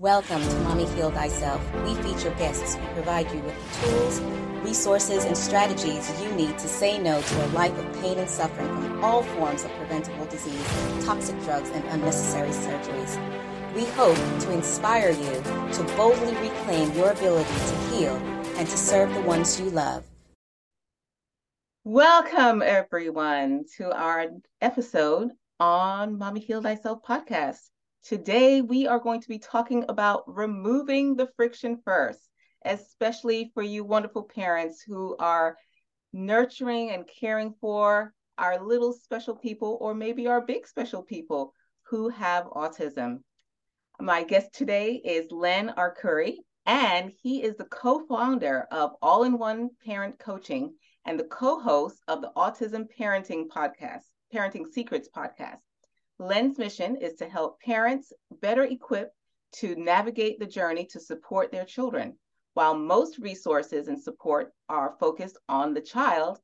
Welcome to Mommy Heal Thyself. We feature guests who provide you with the tools, resources, and strategies you need to say no to a life of pain and suffering from all forms of preventable disease, toxic drugs, and unnecessary surgeries. We hope to inspire you to boldly reclaim your ability to heal and to serve the ones you love. Welcome, everyone, to our episode on Mommy Heal Thyself podcast. Today, we are going to be talking about removing the friction first, especially for you wonderful parents who are nurturing and caring for our little special people, or maybe our big special people who have autism. My guest today is Len Arcuri, and he is the co founder of All in One Parent Coaching and the co host of the Autism Parenting Podcast, Parenting Secrets Podcast. Len's mission is to help parents better equipped to navigate the journey to support their children. While most resources and support are focused on the child,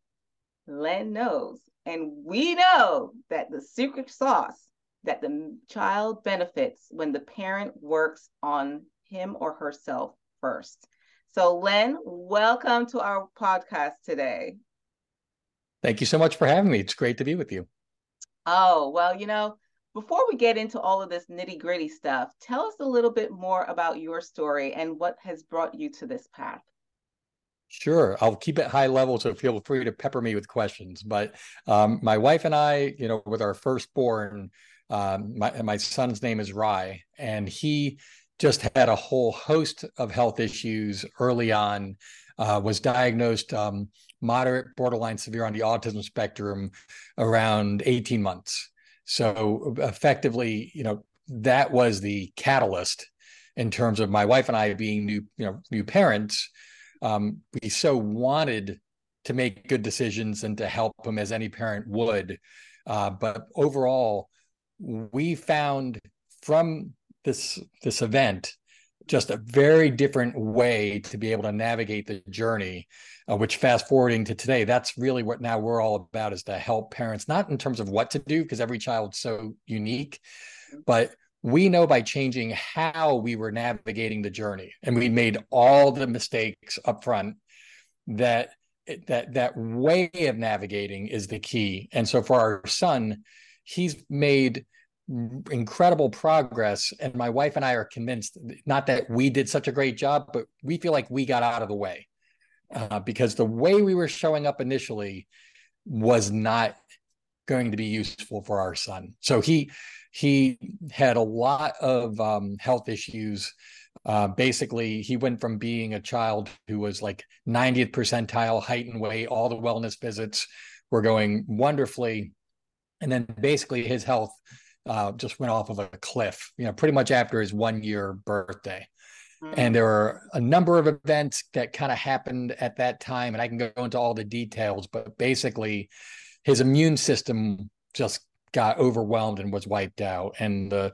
Len knows, and we know that the secret sauce that the child benefits when the parent works on him or herself first. So, Len, welcome to our podcast today. Thank you so much for having me. It's great to be with you. Oh, well, you know, before we get into all of this nitty gritty stuff, tell us a little bit more about your story and what has brought you to this path. Sure, I'll keep it high level, so feel free to pepper me with questions. But um, my wife and I, you know, with our firstborn, um, my my son's name is Rye, and he just had a whole host of health issues early on. Uh, was diagnosed um, moderate, borderline severe on the autism spectrum around 18 months. So effectively, you know, that was the catalyst in terms of my wife and I being new, you know, new parents. Um, we so wanted to make good decisions and to help him as any parent would. Uh, but overall, we found from this this event just a very different way to be able to navigate the journey uh, which fast forwarding to today that's really what now we're all about is to help parents not in terms of what to do because every child's so unique but we know by changing how we were navigating the journey and we made all the mistakes up front that that that way of navigating is the key. And so for our son he's made incredible progress and my wife and i are convinced not that we did such a great job but we feel like we got out of the way uh, because the way we were showing up initially was not going to be useful for our son. So he he had a lot of um, health issues. Uh, basically he went from being a child who was like 90th percentile height and weight all the wellness visits were going wonderfully and then basically his health uh, just went off of a cliff, you know, pretty much after his one year birthday. Mm-hmm. And there were a number of events that kind of happened at that time. And I can go into all the details, but basically, his immune system just got overwhelmed and was wiped out. And the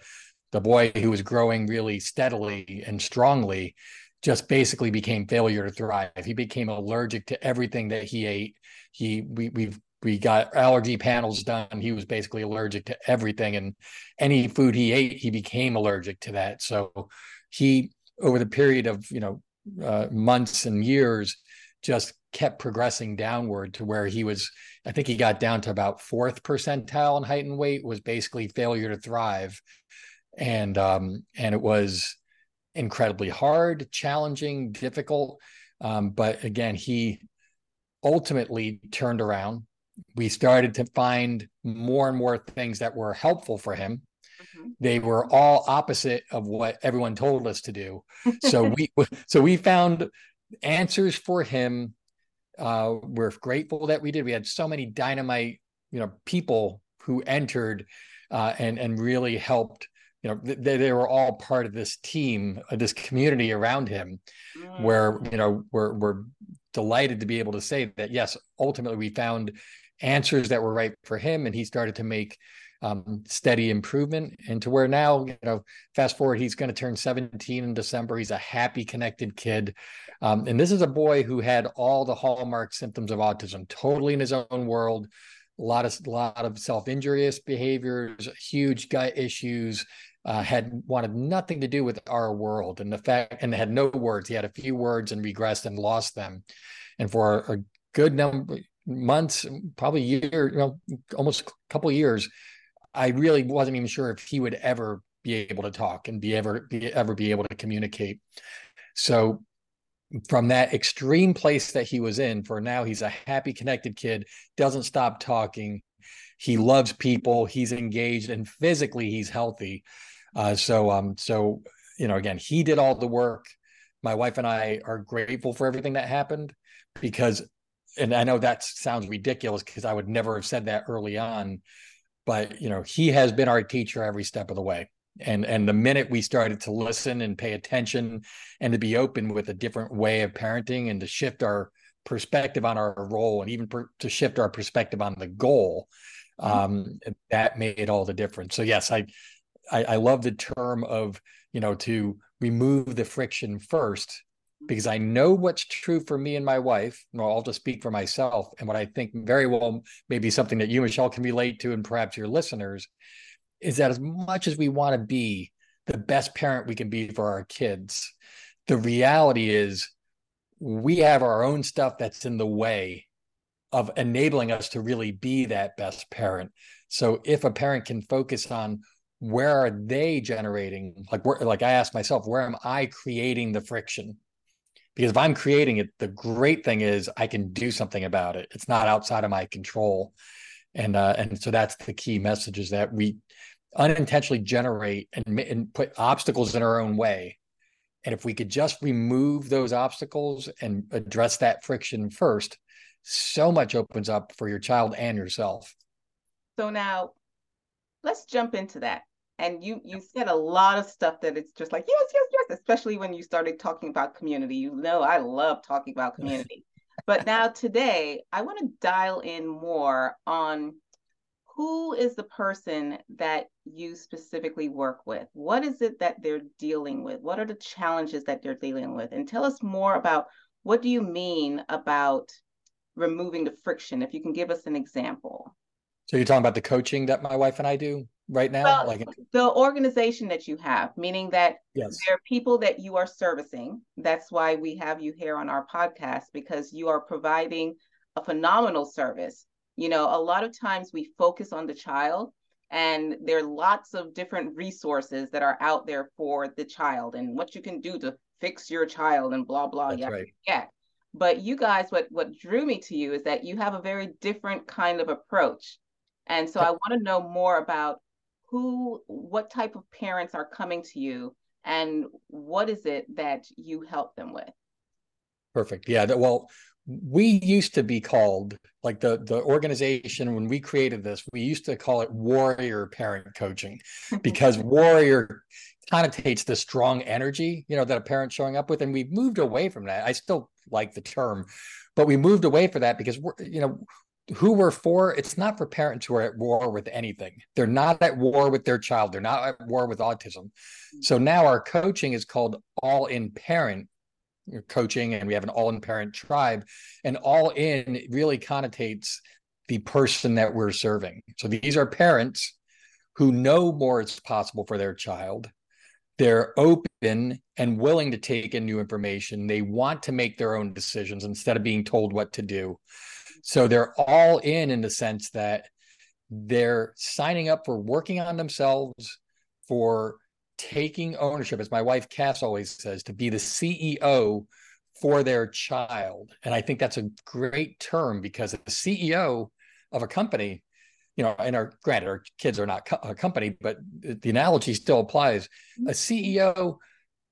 the boy who was growing really steadily and strongly just basically became failure to thrive. He became allergic to everything that he ate. He we we've we got allergy panels done. He was basically allergic to everything, and any food he ate, he became allergic to that. So he, over the period of you know uh, months and years, just kept progressing downward to where he was. I think he got down to about fourth percentile in height and weight. Was basically failure to thrive, and um, and it was incredibly hard, challenging, difficult. Um, but again, he ultimately turned around we started to find more and more things that were helpful for him. Mm-hmm. They were all opposite of what everyone told us to do. So we so we found answers for him. Uh, we're grateful that we did. We had so many dynamite, you know, people who entered uh, and and really helped. You know, they, they were all part of this team, uh, this community around him, mm. where you know we're we're delighted to be able to say that yes, ultimately we found answers that were right for him, and he started to make um, steady improvement. And to where now, you know, fast forward, he's going to turn 17 in December. He's a happy, connected kid. Um, and this is a boy who had all the hallmark symptoms of autism, totally in his own world. A lot of a lot of self injurious behaviors, huge gut issues, uh, had wanted nothing to do with our world and the fact and had no words. He had a few words and regressed and lost them. And for a, a good number months, probably year, you know, almost a couple years, I really wasn't even sure if he would ever be able to talk and be ever be ever be able to communicate. So from that extreme place that he was in for now he's a happy connected kid doesn't stop talking. He loves people. He's engaged and physically he's healthy. Uh, so um so you know again he did all the work. My wife and i are grateful for everything that happened because and i know that sounds ridiculous because i would never have said that early on but you know he has been our teacher every step of the way and and the minute we started to listen and pay attention and to be open with a different way of parenting and to shift our perspective on our role and even per, to shift our perspective on the goal mm-hmm. um, that made all the difference so yes I, I i love the term of you know to remove the friction first because I know what's true for me and my wife. Well, I'll just speak for myself. And what I think very well may be something that you, Michelle, can relate to, and perhaps your listeners, is that as much as we want to be the best parent we can be for our kids, the reality is we have our own stuff that's in the way of enabling us to really be that best parent. So if a parent can focus on where are they generating, like where, like I ask myself, where am I creating the friction? Because if I'm creating it, the great thing is I can do something about it. It's not outside of my control. And uh, and so that's the key message is that we unintentionally generate and, and put obstacles in our own way. And if we could just remove those obstacles and address that friction first, so much opens up for your child and yourself. So now let's jump into that. And you you said a lot of stuff that it's just like, yes, yes, yes, especially when you started talking about community. You know, I love talking about community. but now today, I want to dial in more on who is the person that you specifically work with? What is it that they're dealing with? What are the challenges that they're dealing with? And tell us more about what do you mean about removing the friction? If you can give us an example. So you're talking about the coaching that my wife and I do right now? Well, like the organization that you have, meaning that yes. there are people that you are servicing. That's why we have you here on our podcast because you are providing a phenomenal service you know, a lot of times we focus on the child and there are lots of different resources that are out there for the child and what you can do to fix your child and blah blah yeah right. yeah but you guys what what drew me to you is that you have a very different kind of approach and so i want to know more about who what type of parents are coming to you and what is it that you help them with? Perfect. Yeah well we used to be called like the the organization when we created this we used to call it warrior parent coaching because warrior connotates the strong energy you know that a parent showing up with and we've moved away from that. I still like the term but we moved away for that because we're you know who we're for it's not for parents who are at war with anything. They're not at war with their child. They're not at war with autism. So mm-hmm. now our coaching is called all in parent coaching and we have an all in parent tribe and all in really connotates the person that we're serving. So these are parents who know more is possible for their child. They're open and willing to take in new information. They want to make their own decisions instead of being told what to do so they're all in in the sense that they're signing up for working on themselves for taking ownership, as my wife Cass always says, to be the CEO for their child. And I think that's a great term because the CEO of a company, you know, and our granted, our kids are not a company, but the analogy still applies. A CEO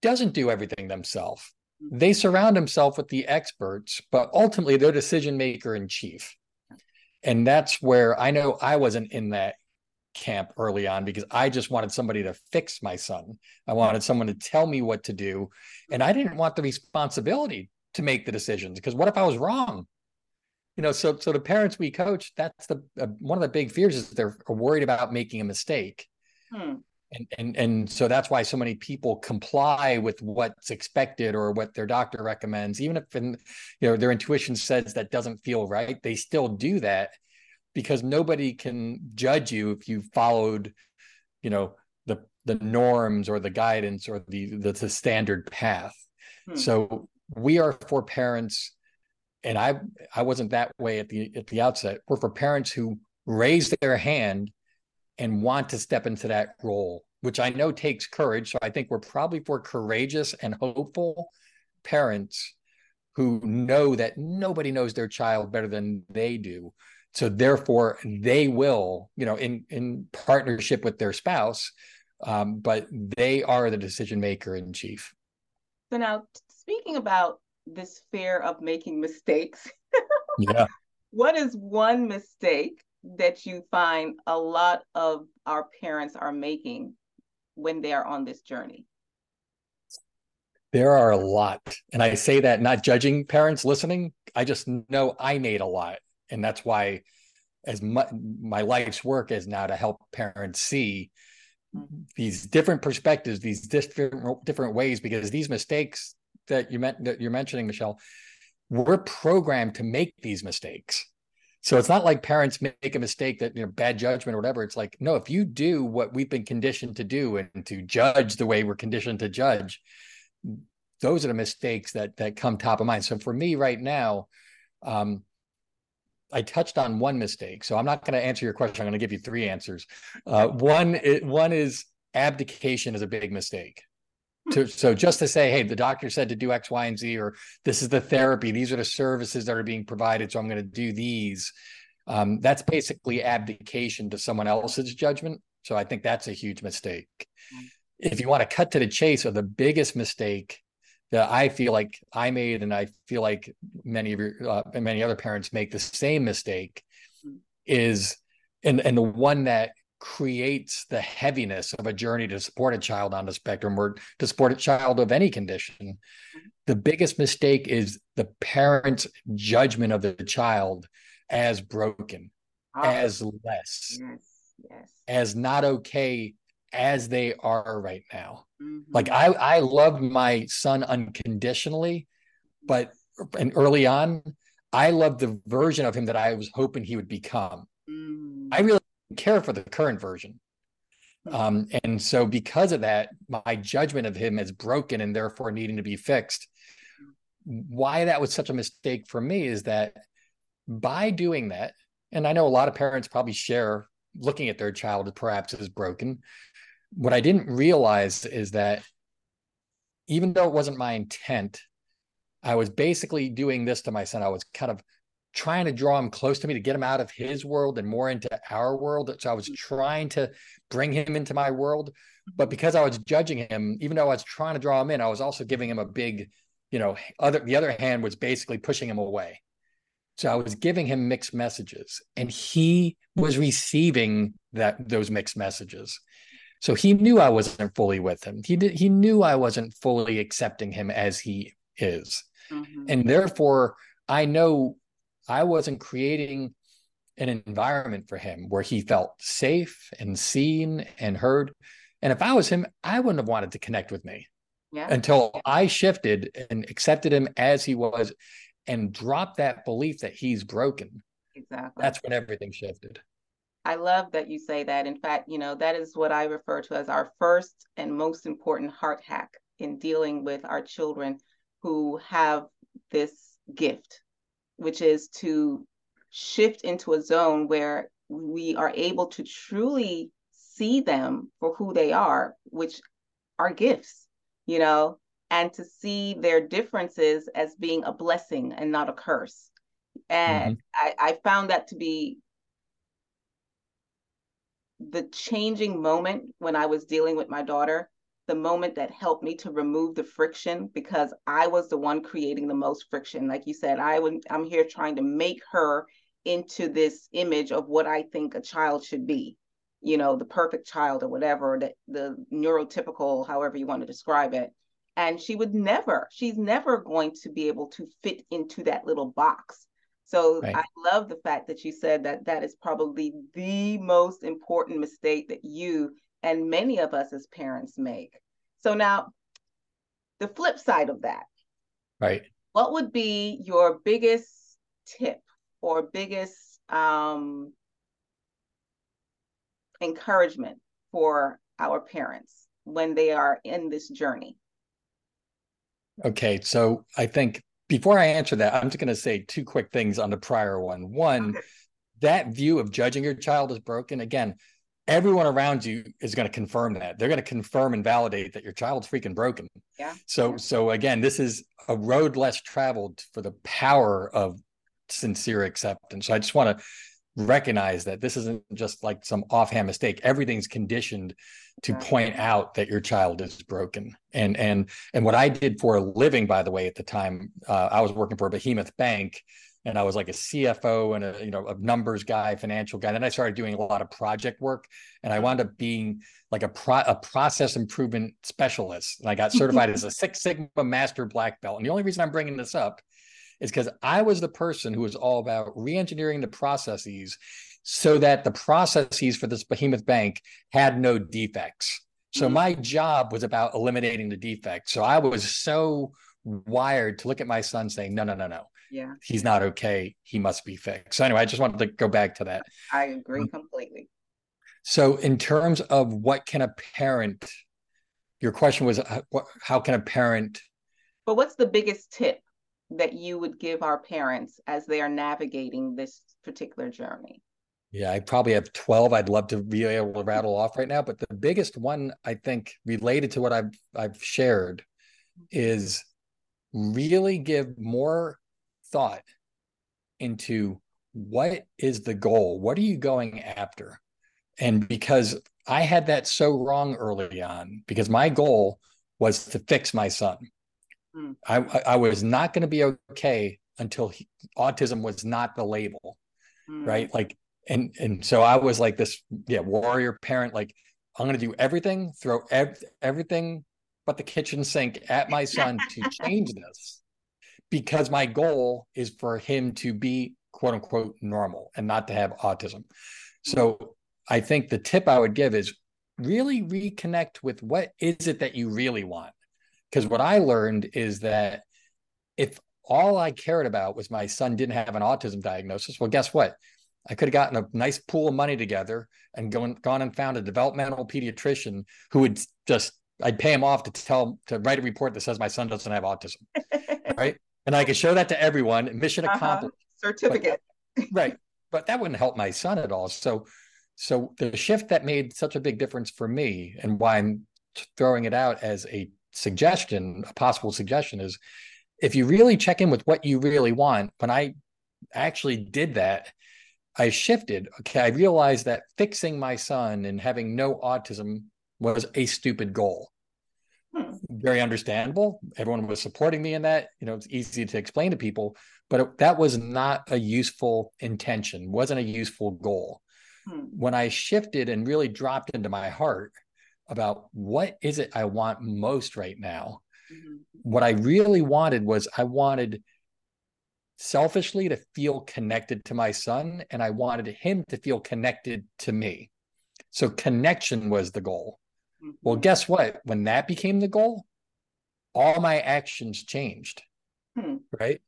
doesn't do everything themselves. They surround themselves with the experts, but ultimately they're decision maker in chief. And that's where I know I wasn't in that camp early on because I just wanted somebody to fix my son. I wanted someone to tell me what to do. And I didn't want the responsibility to make the decisions because what if I was wrong? You know, so so the parents we coach, that's the uh, one of the big fears is they're worried about making a mistake. Hmm. And, and and so that's why so many people comply with what's expected or what their doctor recommends, even if in, you know their intuition says that doesn't feel right, they still do that because nobody can judge you if you followed, you know, the the norms or the guidance or the the, the standard path. Hmm. So we are for parents, and I I wasn't that way at the at the outset. We're for parents who raise their hand and want to step into that role, which I know takes courage. So I think we're probably for courageous and hopeful parents who know that nobody knows their child better than they do. So therefore, they will, you know, in in partnership with their spouse, um, but they are the decision maker in chief. So now, speaking about this fear of making mistakes, yeah, what is one mistake that you find a lot of our parents are making when they are on this journey? There are a lot. And I say that not judging parents listening. I just know I made a lot. And that's why as my, my life's work is now to help parents see mm-hmm. these different perspectives, these different different ways, because these mistakes that you meant that you're mentioning, Michelle, we're programmed to make these mistakes. So it's not like parents make a mistake that you know bad judgment or whatever. It's like no, if you do what we've been conditioned to do and to judge the way we're conditioned to judge, those are the mistakes that that come top of mind. So for me right now, um, I touched on one mistake. So I'm not going to answer your question. I'm going to give you three answers. Uh, one, it, one is abdication is a big mistake. To, so just to say, hey, the doctor said to do X, Y, and Z, or this is the therapy, these are the services that are being provided, so I'm going to do these. Um, that's basically abdication to someone else's judgment. So I think that's a huge mistake. If you want to cut to the chase of the biggest mistake that I feel like I made, and I feel like many of your uh, many other parents make the same mistake, is and and the one that creates the heaviness of a journey to support a child on the spectrum or to support a child of any condition. Mm-hmm. The biggest mistake is the parent's judgment of the child as broken, oh. as less, yes, yes. as not okay as they are right now. Mm-hmm. Like I I love my son unconditionally, but and early on, I loved the version of him that I was hoping he would become. Mm-hmm. I really care for the current version. Um, and so because of that, my judgment of him is broken and therefore needing to be fixed. Why that was such a mistake for me is that by doing that, and I know a lot of parents probably share looking at their child perhaps as broken, what I didn't realize is that even though it wasn't my intent, I was basically doing this to my son. I was kind of trying to draw him close to me to get him out of his world and more into our world. So I was trying to bring him into my world. But because I was judging him, even though I was trying to draw him in, I was also giving him a big, you know, other the other hand was basically pushing him away. So I was giving him mixed messages and he was receiving that those mixed messages. So he knew I wasn't fully with him. He did, he knew I wasn't fully accepting him as he is. Mm-hmm. And therefore, I know I wasn't creating an environment for him where he felt safe and seen and heard. And if I was him, I wouldn't have wanted to connect with me yeah. until I shifted and accepted him as he was and dropped that belief that he's broken. Exactly. That's when everything shifted. I love that you say that. In fact, you know, that is what I refer to as our first and most important heart hack in dealing with our children who have this gift, which is to shift into a zone where we are able to truly see them for who they are, which are gifts, you know, and to see their differences as being a blessing and not a curse. And mm-hmm. I, I found that to be the changing moment when I was dealing with my daughter, the moment that helped me to remove the friction because I was the one creating the most friction. Like you said, I would I'm here trying to make her into this image of what I think a child should be. You know, the perfect child or whatever, the, the neurotypical, however you want to describe it. And she would never, she's never going to be able to fit into that little box. So right. I love the fact that you said that that is probably the most important mistake that you and many of us as parents make. So now the flip side of that. Right. What would be your biggest tip or biggest um, encouragement for our parents when they are in this journey? Okay, so I think before I answer that, I'm just going to say two quick things on the prior one. One, okay. that view of judging your child is broken, again, everyone around you is going to confirm that. They're going to confirm and validate that your child's freaking broken. Yeah. So, so again, this is a road less traveled for the power of sincere acceptance. So I just want to recognize that this isn't just like some offhand mistake. Everything's conditioned to point out that your child is broken. And and and what I did for a living, by the way, at the time, uh, I was working for a behemoth bank, and I was like a CFO and a you know a numbers guy, financial guy. Then I started doing a lot of project work, and I wound up being like a pro, a process improvement specialist. And I got certified as a Six Sigma Master Black Belt. And the only reason I'm bringing this up is because I was the person who was all about re-engineering the processes so that the processes for this behemoth bank had no defects. So mm-hmm. my job was about eliminating the defects. So I was so wired to look at my son saying, no, no, no, no. Yeah. He's not okay. He must be fixed. So anyway, I just wanted to go back to that. I agree um, completely. So in terms of what can a parent, your question was, uh, how can a parent? But what's the biggest tip that you would give our parents as they are navigating this particular journey? Yeah, I probably have 12 I'd love to be able to rattle off right now, but the biggest one I think related to what I've I've shared is really give more thought into what is the goal? What are you going after? And because I had that so wrong early on, because my goal was to fix my son. Mm. I, I was not going to be okay until he, autism was not the label, mm. right? Like, and and so I was like this, yeah, warrior parent. Like, I'm going to do everything, throw ev- everything but the kitchen sink at my son to change this, because my goal is for him to be quote unquote normal and not to have autism. So I think the tip I would give is really reconnect with what is it that you really want because what I learned is that if all I cared about was my son didn't have an autism diagnosis, well, guess what? I could have gotten a nice pool of money together and gone, gone and found a developmental pediatrician who would just I'd pay him off to tell to write a report that says my son doesn't have autism, right? And I could show that to everyone. Mission uh-huh. accomplished. Certificate. But, right, but that wouldn't help my son at all. So, so the shift that made such a big difference for me, and why I'm throwing it out as a suggestion, a possible suggestion is if you really check in with what you really want, when I actually did that, I shifted. Okay, I realized that fixing my son and having no autism was a stupid goal. Very understandable. Everyone was supporting me in that. You know, it's easy to explain to people, but it, that was not a useful intention, wasn't a useful goal. Hmm. When I shifted and really dropped into my heart, about what is it I want most right now. Mm-hmm. What I really wanted was I wanted selfishly to feel connected to my son and I wanted him to feel connected to me. So connection was the goal. Mm-hmm. Well, guess what? When that became the goal, all my actions changed. Hmm. Right?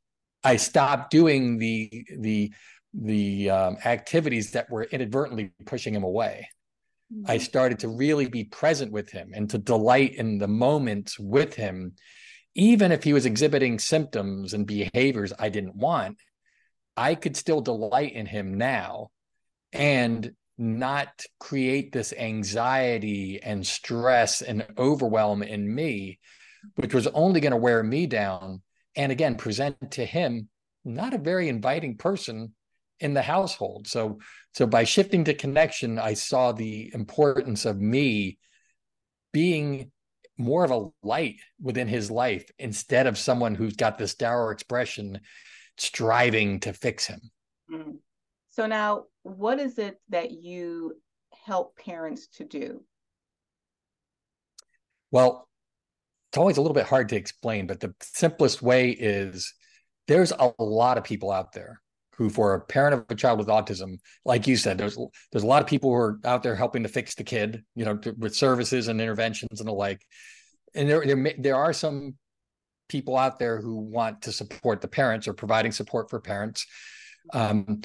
I stopped doing the the the um, activities that were inadvertently pushing him away. I mm-hmm. started to really be present with him and to delight in the moments with him, even if he was exhibiting symptoms and behaviors I didn't want. I could still delight in him now and not create this anxiety and stress and overwhelm in me, which was only going to wear me down. And again, present to him not a very inviting person in the household. So so by shifting to connection, I saw the importance of me being more of a light within his life instead of someone who's got this dour expression striving to fix him. Mm-hmm. So now what is it that you help parents to do? Well, it's always a little bit hard to explain, but the simplest way is there's a lot of people out there who for a parent of a child with autism like you said there's there's a lot of people who are out there helping to fix the kid you know to, with services and interventions and the like and there, there there are some people out there who want to support the parents or providing support for parents um,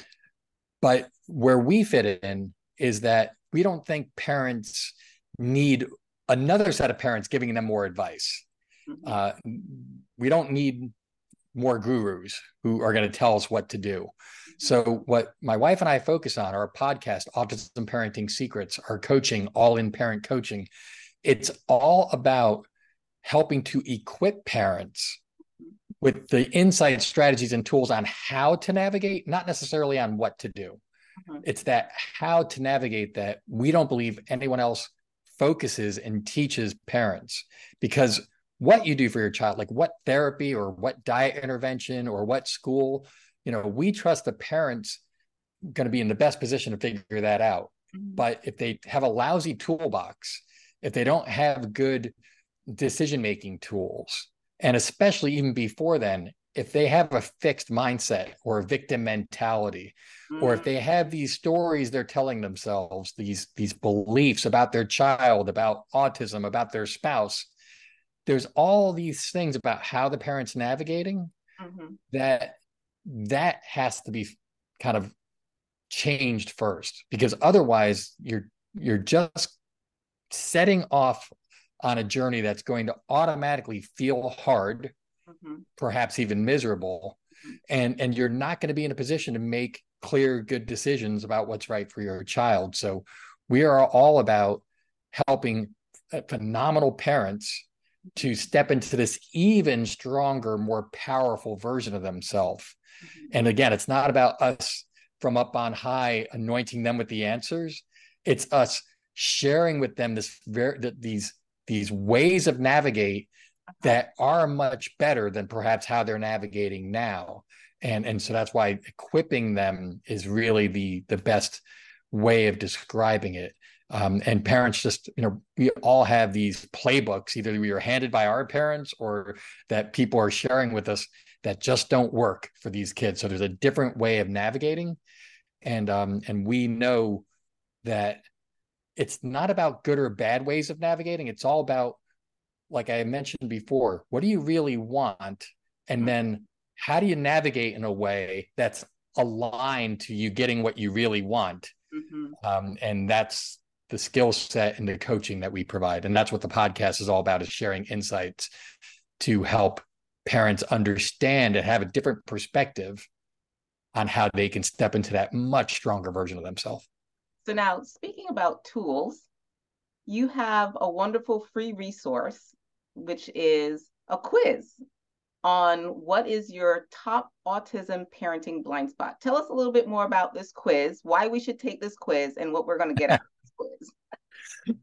but where we fit in is that we don't think parents need another set of parents giving them more advice. Mm-hmm. Uh, we don't need more gurus who are going to tell us what to do. Mm-hmm. So, what my wife and I focus on, our podcast, Autism Parenting Secrets, our coaching, all in parent coaching, it's all about helping to equip parents with the insight strategies and tools on how to navigate, not necessarily on what to do. Mm-hmm. It's that how to navigate that we don't believe anyone else focuses and teaches parents because what you do for your child, like what therapy or what diet intervention or what school, you know, we trust the parents going to be in the best position to figure that out. Mm-hmm. But if they have a lousy toolbox, if they don't have good decision making tools, and especially even before then, if they have a fixed mindset or a victim mentality, mm. or if they mm. have these stories they're telling themselves, these these beliefs about their child, about autism, about their spouse, there's all these things about how the parents navigating mm-hmm. that that has to be kind of changed first because otherwise you're you're just setting off on a journey that's going to automatically feel hard mm-hmm. perhaps even miserable mm-hmm. and and you're not going to be in a position to make clear good decisions about what's right for your child so we are all about helping phenomenal parents to step into this even stronger more powerful version of themselves mm-hmm. and again it's not about us from up on high anointing them with the answers it's us sharing with them this very that these these ways of navigate that are much better than perhaps how they're navigating now. And and so that's why equipping them is really the the best way of describing it. Um, and parents just you know we all have these playbooks. Either we are handed by our parents or that people are sharing with us that just don't work for these kids. So there's a different way of navigating. And um and we know that it's not about good or bad ways of navigating. It's all about, like I mentioned before, what do you really want? And then how do you navigate in a way that's aligned to you getting what you really want? Mm-hmm. Um, and that's the skill set and the coaching that we provide. And that's what the podcast is all about is sharing insights to help parents understand and have a different perspective on how they can step into that much stronger version of themselves. So now speaking about tools, you have a wonderful free resource, which is a quiz on what is your top autism parenting blind spot. Tell us a little bit more about this quiz, why we should take this quiz, and what we're going to get out of this quiz.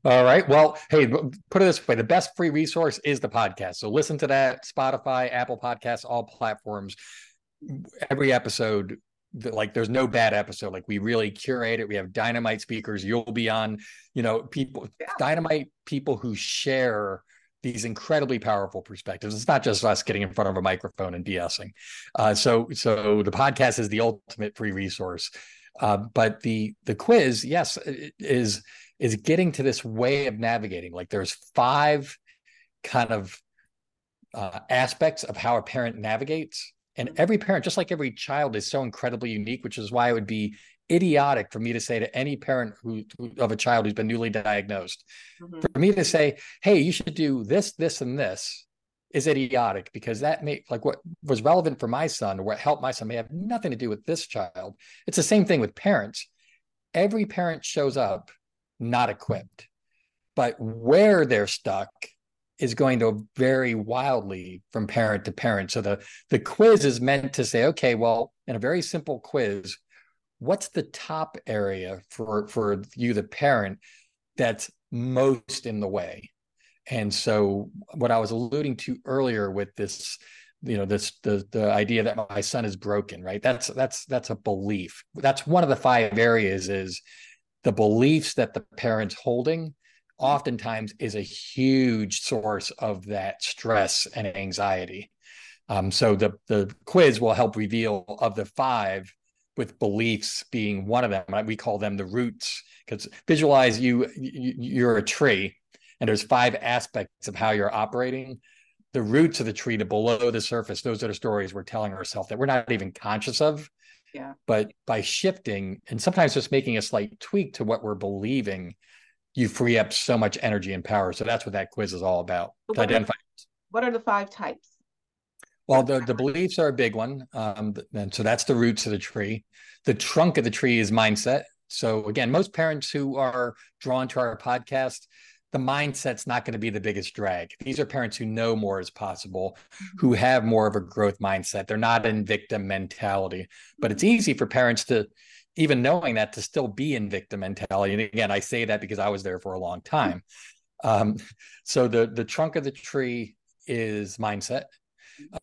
All right. Well, hey, put it this way the best free resource is the podcast. So listen to that Spotify, Apple Podcasts, all platforms. Every episode like there's no bad episode. Like we really curate it. We have dynamite speakers. You'll be on you know people yeah. dynamite people who share these incredibly powerful perspectives. It's not just us getting in front of a microphone and bsing. Uh, so so the podcast is the ultimate free resource. Uh, but the the quiz yes is is getting to this way of navigating. Like there's five kind of uh, aspects of how a parent navigates and every parent, just like every child, is so incredibly unique, which is why it would be idiotic for me to say to any parent who, of a child who's been newly diagnosed, mm-hmm. for me to say, "Hey, you should do this, this, and this," is idiotic because that may like what was relevant for my son or what helped my son may have nothing to do with this child. It's the same thing with parents. Every parent shows up not equipped, but where they're stuck is going to vary wildly from parent to parent. So the the quiz is meant to say, okay, well, in a very simple quiz, what's the top area for for you, the parent, that's most in the way? And so what I was alluding to earlier with this, you know, this the the idea that my son is broken, right? That's that's that's a belief. That's one of the five areas is the beliefs that the parent's holding oftentimes is a huge source of that stress and anxiety. Um, so the the quiz will help reveal of the five, with beliefs being one of them. We call them the roots because visualize you, you you're a tree, and there's five aspects of how you're operating. The roots of the tree, to below the surface, those are the stories we're telling ourselves that we're not even conscious of. Yeah. But by shifting and sometimes just making a slight tweak to what we're believing, you free up so much energy and power. So that's what that quiz is all about. What, identify- are, what are the five types? Well, the, the beliefs are a big one. Um, and so that's the roots of the tree. The trunk of the tree is mindset. So again, most parents who are drawn to our podcast, the mindset's not going to be the biggest drag. These are parents who know more is possible, mm-hmm. who have more of a growth mindset. They're not in victim mentality. But it's easy for parents to, even knowing that, to still be in victim mentality. And again, I say that because I was there for a long time. Um, so the the trunk of the tree is mindset.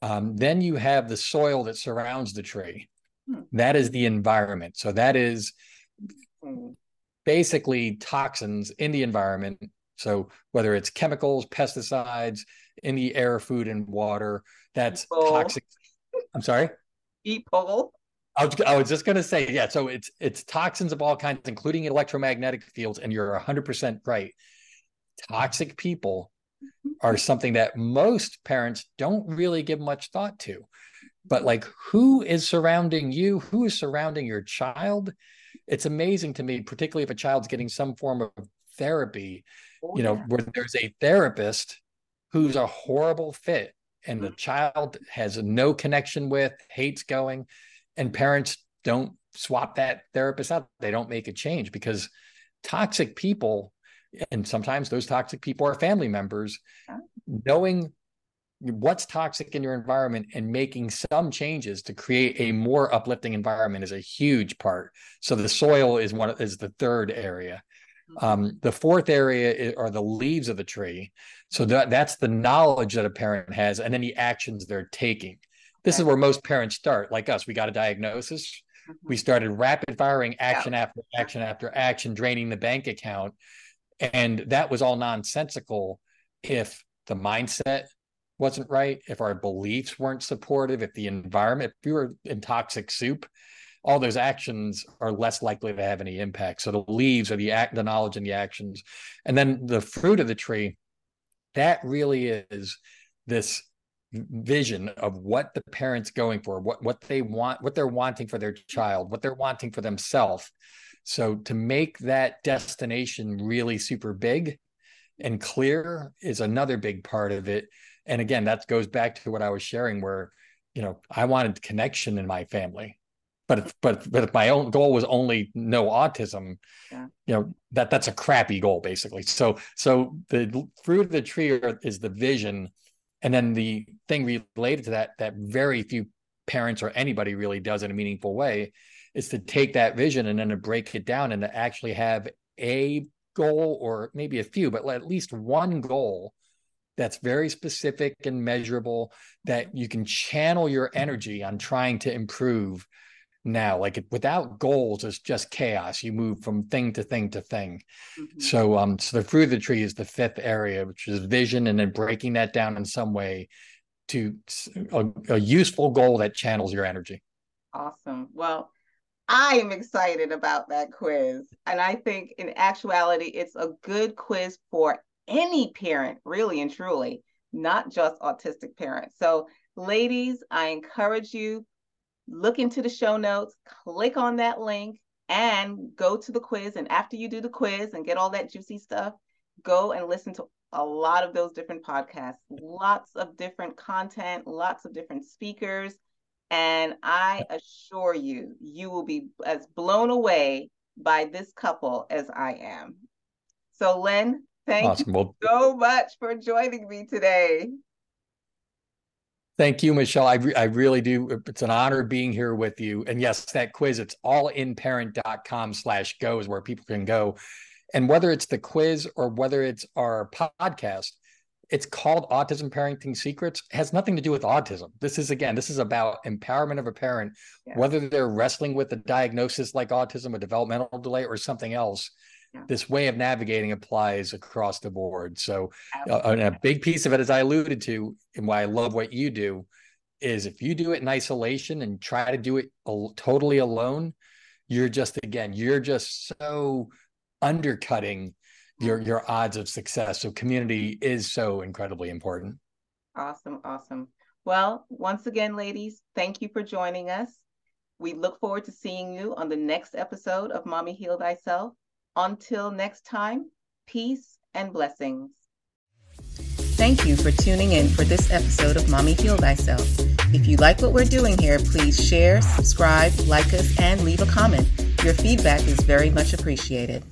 Um, then you have the soil that surrounds the tree. Hmm. That is the environment. So that is hmm. basically toxins in the environment. So whether it's chemicals, pesticides in the air, food, and water, that's People. toxic. I'm sorry. People. I was, I was just going to say, yeah. So it's it's toxins of all kinds, including electromagnetic fields, and you're 100 percent right. Toxic people are something that most parents don't really give much thought to. But like, who is surrounding you? Who is surrounding your child? It's amazing to me, particularly if a child's getting some form of therapy, oh, you know, yeah. where there's a therapist who's a horrible fit and the mm-hmm. child has no connection with, hates going, and parents don't swap that therapist out. They don't make a change because toxic people and sometimes those toxic people are family members knowing what's toxic in your environment and making some changes to create a more uplifting environment is a huge part. So the soil is one is the third area. Mm-hmm. um, the fourth area are the leaves of the tree. So that, that's the knowledge that a parent has and then the actions they're taking this is where most parents start like us we got a diagnosis we mm-hmm. started rapid firing action yeah. after action after action draining the bank account and that was all nonsensical if the mindset wasn't right, if our beliefs weren't supportive, if the environment, if we were in toxic soup, all those actions are less likely to have any impact. So the leaves are the act, the knowledge and the actions. And then the fruit of the tree, that really is this vision of what the parents going for, what what they want, what they're wanting for their child, what they're wanting for themselves. So to make that destination really super big and clear is another big part of it. And again, that goes back to what I was sharing where, you know, I wanted connection in my family. But if, but but if my own goal was only no autism, yeah. you know that that's a crappy goal basically. So so the fruit of the tree is the vision, and then the thing related to that that very few parents or anybody really does in a meaningful way is to take that vision and then to break it down and to actually have a goal or maybe a few, but at least one goal that's very specific and measurable that you can channel your energy on trying to improve now like without goals it's just chaos you move from thing to thing to thing mm-hmm. so um so the fruit of the tree is the fifth area which is vision and then breaking that down in some way to a, a useful goal that channels your energy awesome well I am excited about that quiz. And I think in actuality, it's a good quiz for any parent, really and truly, not just autistic parents. So, ladies, I encourage you look into the show notes, click on that link, and go to the quiz. And after you do the quiz and get all that juicy stuff, go and listen to a lot of those different podcasts, lots of different content, lots of different speakers. And I assure you, you will be as blown away by this couple as I am. So, Len, thank awesome. you so much for joining me today. Thank you, Michelle. I, re- I really do. It's an honor being here with you. And yes, that quiz, it's allinparent.com slash go is where people can go. And whether it's the quiz or whether it's our podcast, it's called autism parenting secrets it has nothing to do with autism this is again this is about empowerment of a parent yeah. whether they're wrestling with a diagnosis like autism a developmental delay or something else yeah. this way of navigating applies across the board so uh, a big piece of it as i alluded to and why i love what you do is if you do it in isolation and try to do it totally alone you're just again you're just so undercutting your your odds of success. So community is so incredibly important. Awesome, awesome. Well, once again, ladies, thank you for joining us. We look forward to seeing you on the next episode of Mommy Heal Thyself. Until next time, Peace and blessings. Thank you for tuning in for this episode of Mommy Heal Thyself. If you like what we're doing here, please share, subscribe, like us, and leave a comment. Your feedback is very much appreciated.